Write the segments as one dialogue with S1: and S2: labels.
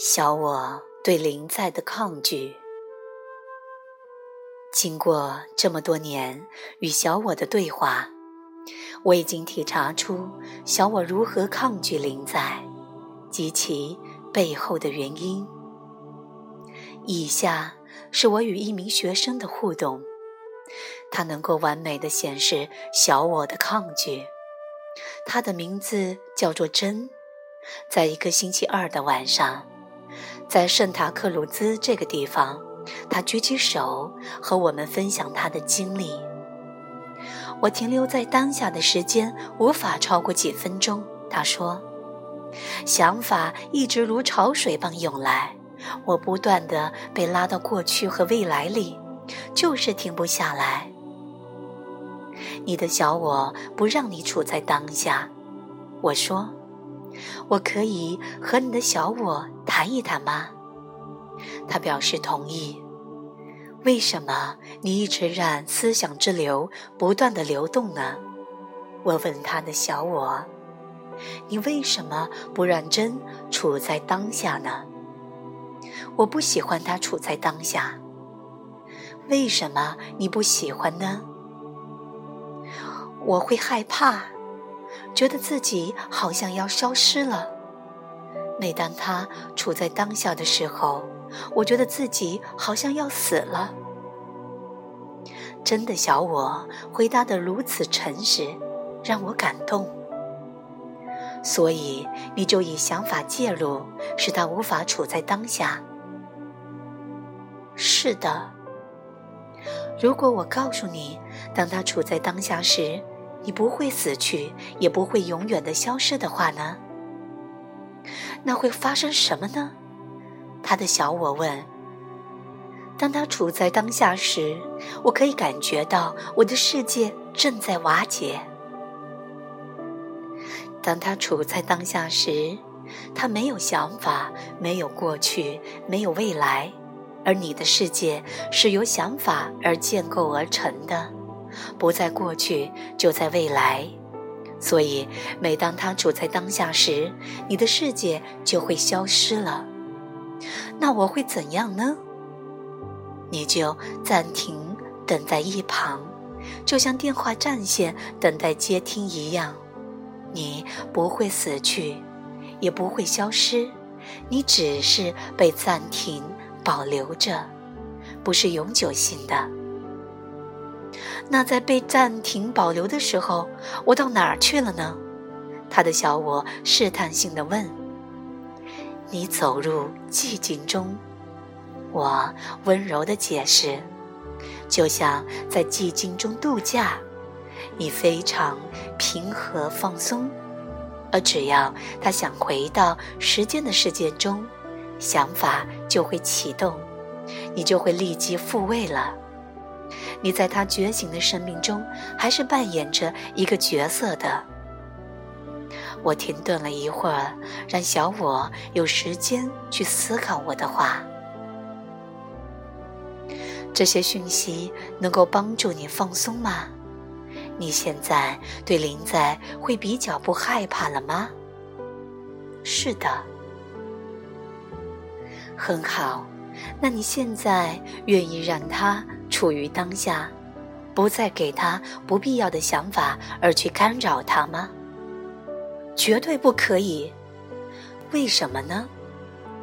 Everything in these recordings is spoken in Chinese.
S1: 小我对灵在的抗拒。经过这么多年与小我的对话，我已经体察出小我如何抗拒灵在及其背后的原因。以下是我与一名学生的互动，他能够完美的显示小我的抗拒。他的名字叫做真，在一个星期二的晚上。在圣塔克鲁兹这个地方，他举起手和我们分享他的经历。我停留在当下的时间无法超过几分钟。他说：“想法一直如潮水般涌来，我不断的被拉到过去和未来里，就是停不下来。你的小我不让你处在当下。”我说。我可以和你的小我谈一谈吗？他表示同意。为什么你一直让思想之流不断的流动呢？我问他的小我：“你为什么不让真处在当下呢？”我不喜欢他处在当下。为什么你不喜欢呢？我会害怕。觉得自己好像要消失了。每当他处在当下的时候，我觉得自己好像要死了。真的，小我回答得如此诚实，让我感动。所以你就以想法介入，使他无法处在当下。是的。如果我告诉你，当他处在当下时，你不会死去，也不会永远的消失的话呢？那会发生什么呢？他的小我问。当他处在当下时，我可以感觉到我的世界正在瓦解。当他处在当下时，他没有想法，没有过去，没有未来，而你的世界是由想法而建构而成的。不在过去，就在未来。所以，每当他处在当下时，你的世界就会消失了。那我会怎样呢？你就暂停，等在一旁，就像电话占线等待接听一样。你不会死去，也不会消失，你只是被暂停、保留着，不是永久性的。那在被暂停保留的时候，我到哪儿去了呢？他的小我试探性的问。你走入寂静中，我温柔的解释，就像在寂静中度假，你非常平和放松。而只要他想回到时间的世界中，想法就会启动，你就会立即复位了。你在他觉醒的生命中，还是扮演着一个角色的。我停顿了一会儿，让小我有时间去思考我的话。这些讯息能够帮助你放松吗？你现在对灵在会比较不害怕了吗？是的，很好。那你现在愿意让他？处于当下，不再给他不必要的想法而去干扰他吗？绝对不可以。为什么呢？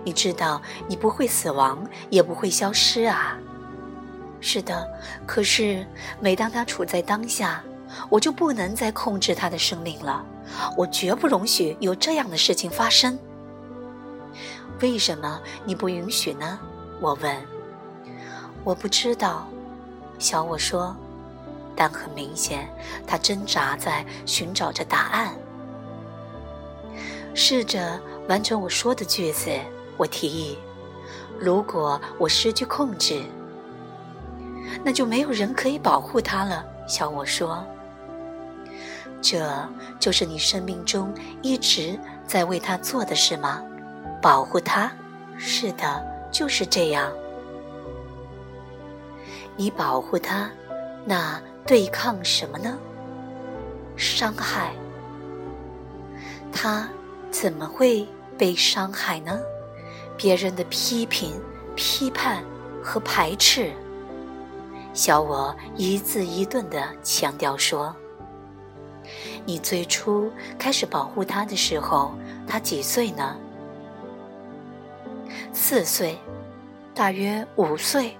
S1: 你知道你不会死亡，也不会消失啊。是的，可是每当他处在当下，我就不能再控制他的生命了。我绝不容许有这样的事情发生。为什么你不允许呢？我问。我不知道。小我说，但很明显，他挣扎在寻找着答案。试着完成我说的句子。我提议，如果我失去控制，那就没有人可以保护他了。小我说，这就是你生命中一直在为他做的事吗？保护他？是的，就是这样。你保护他，那对抗什么呢？伤害。他怎么会被伤害呢？别人的批评、批判和排斥。小我一字一顿地强调说：“你最初开始保护他的时候，他几岁呢？四岁，大约五岁。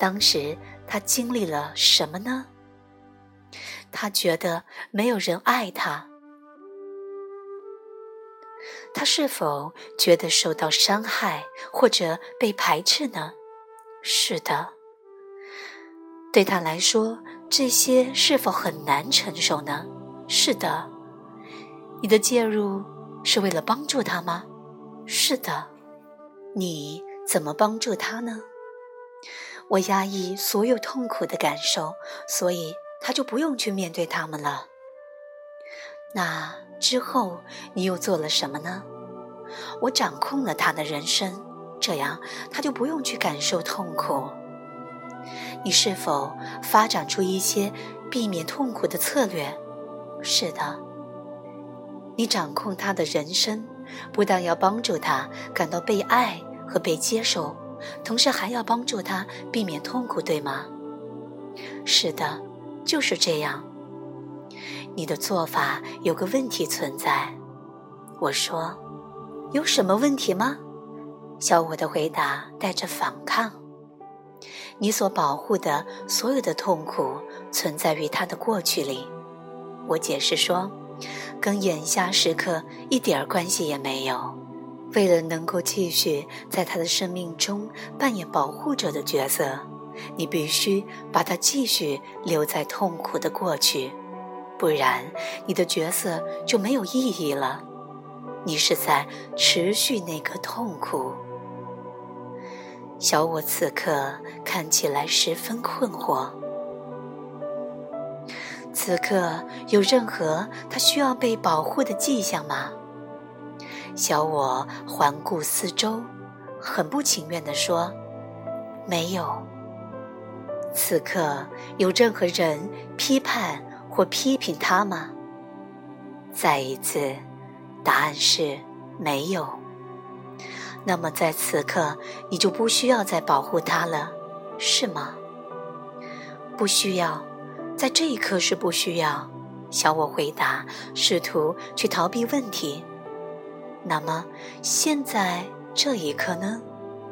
S1: 当时他经历了什么呢？他觉得没有人爱他。”他是否觉得受到伤害或者被排斥呢？是的。对他来说，这些是否很难承受呢？是的。你的介入是为了帮助他吗？是的。你怎么帮助他呢？我压抑所有痛苦的感受，所以他就不用去面对他们了。那之后你又做了什么呢？我掌控了他的人生，这样他就不用去感受痛苦。你是否发展出一些避免痛苦的策略？是的。你掌控他的人生，不但要帮助他感到被爱和被接受，同时还要帮助他避免痛苦，对吗？是的，就是这样。你的做法有个问题存在，我说，有什么问题吗？小五的回答带着反抗。你所保护的所有的痛苦存在于他的过去里。我解释说，跟眼下时刻一点关系也没有。为了能够继续在他的生命中扮演保护者的角色，你必须把他继续留在痛苦的过去。不然，你的角色就没有意义了。你是在持续那个痛苦。小我此刻看起来十分困惑。此刻有任何他需要被保护的迹象吗？小我环顾四周，很不情愿地说：“没有。”此刻有任何人批判？或批评他吗？再一次，答案是没有。那么在此刻，你就不需要再保护他了，是吗？不需要，在这一刻是不需要。小我回答，试图去逃避问题。那么现在这一刻呢？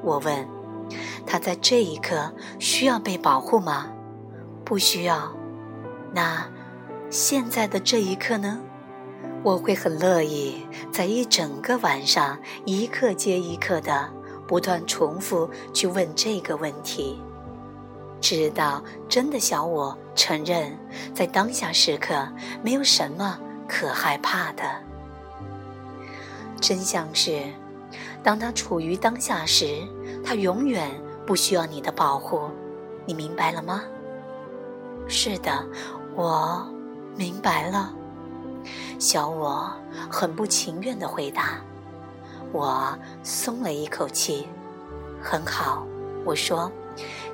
S1: 我问。他在这一刻需要被保护吗？不需要。那。现在的这一刻呢，我会很乐意在一整个晚上，一刻接一刻的不断重复去问这个问题，直到真的小我承认，在当下时刻没有什么可害怕的。真相是，当他处于当下时，他永远不需要你的保护，你明白了吗？是的，我。明白了，小我很不情愿的回答。我松了一口气。很好，我说，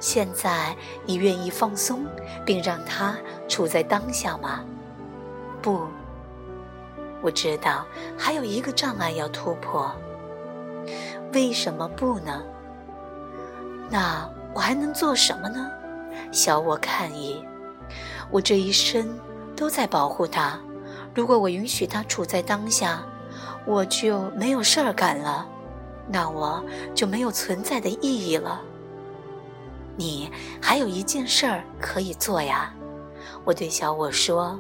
S1: 现在你愿意放松，并让他处在当下吗？不，我知道还有一个障碍要突破。为什么不呢？那我还能做什么呢？小我看意，我这一生。都在保护他。如果我允许他处在当下，我就没有事儿干了，那我就没有存在的意义了。你还有一件事儿可以做呀，我对小我说：“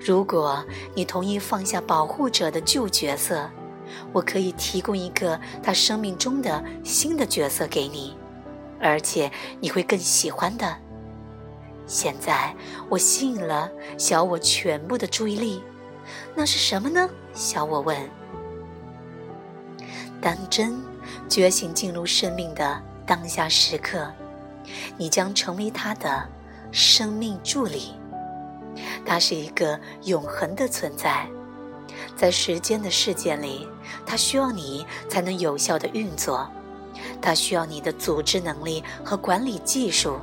S1: 如果你同意放下保护者的旧角色，我可以提供一个他生命中的新的角色给你，而且你会更喜欢的。”现在我吸引了小我全部的注意力，那是什么呢？小我问。当真觉醒进入生命的当下时刻，你将成为他的生命助理。它是一个永恒的存在，在时间的世界里，它需要你才能有效的运作，它需要你的组织能力和管理技术。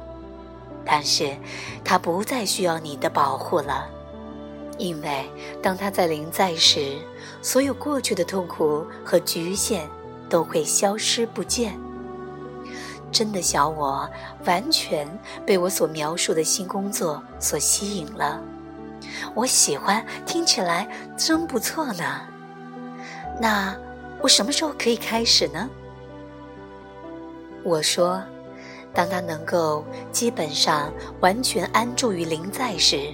S1: 但是，它不再需要你的保护了，因为当它在临在时，所有过去的痛苦和局限都会消失不见。真的小我完全被我所描述的新工作所吸引了，我喜欢，听起来真不错呢。那我什么时候可以开始呢？我说，当他能够基本上完全安住于灵在时，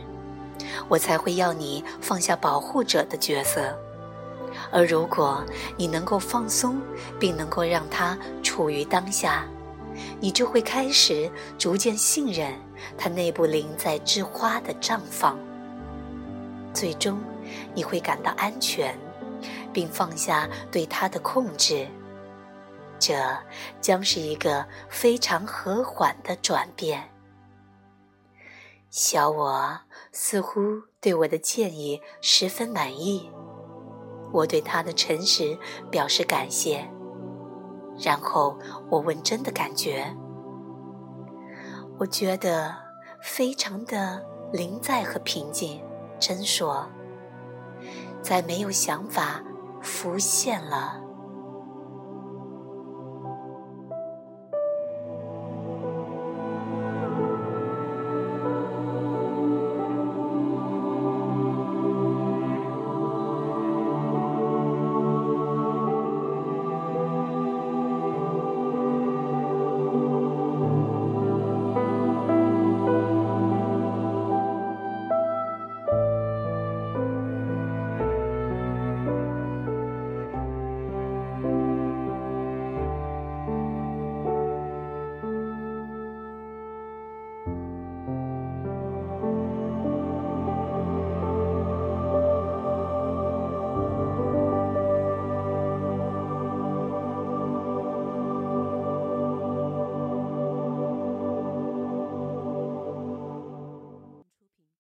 S1: 我才会要你放下保护者的角色。而如果你能够放松，并能够让他处于当下。你就会开始逐渐信任它内部灵在之花的绽放，最终你会感到安全，并放下对它的控制。这将是一个非常和缓的转变。小我似乎对我的建议十分满意，我对他的诚实表示感谢。然后我问：“真的感觉？”我觉得非常的临在和平静。真说，在没有想法浮现了。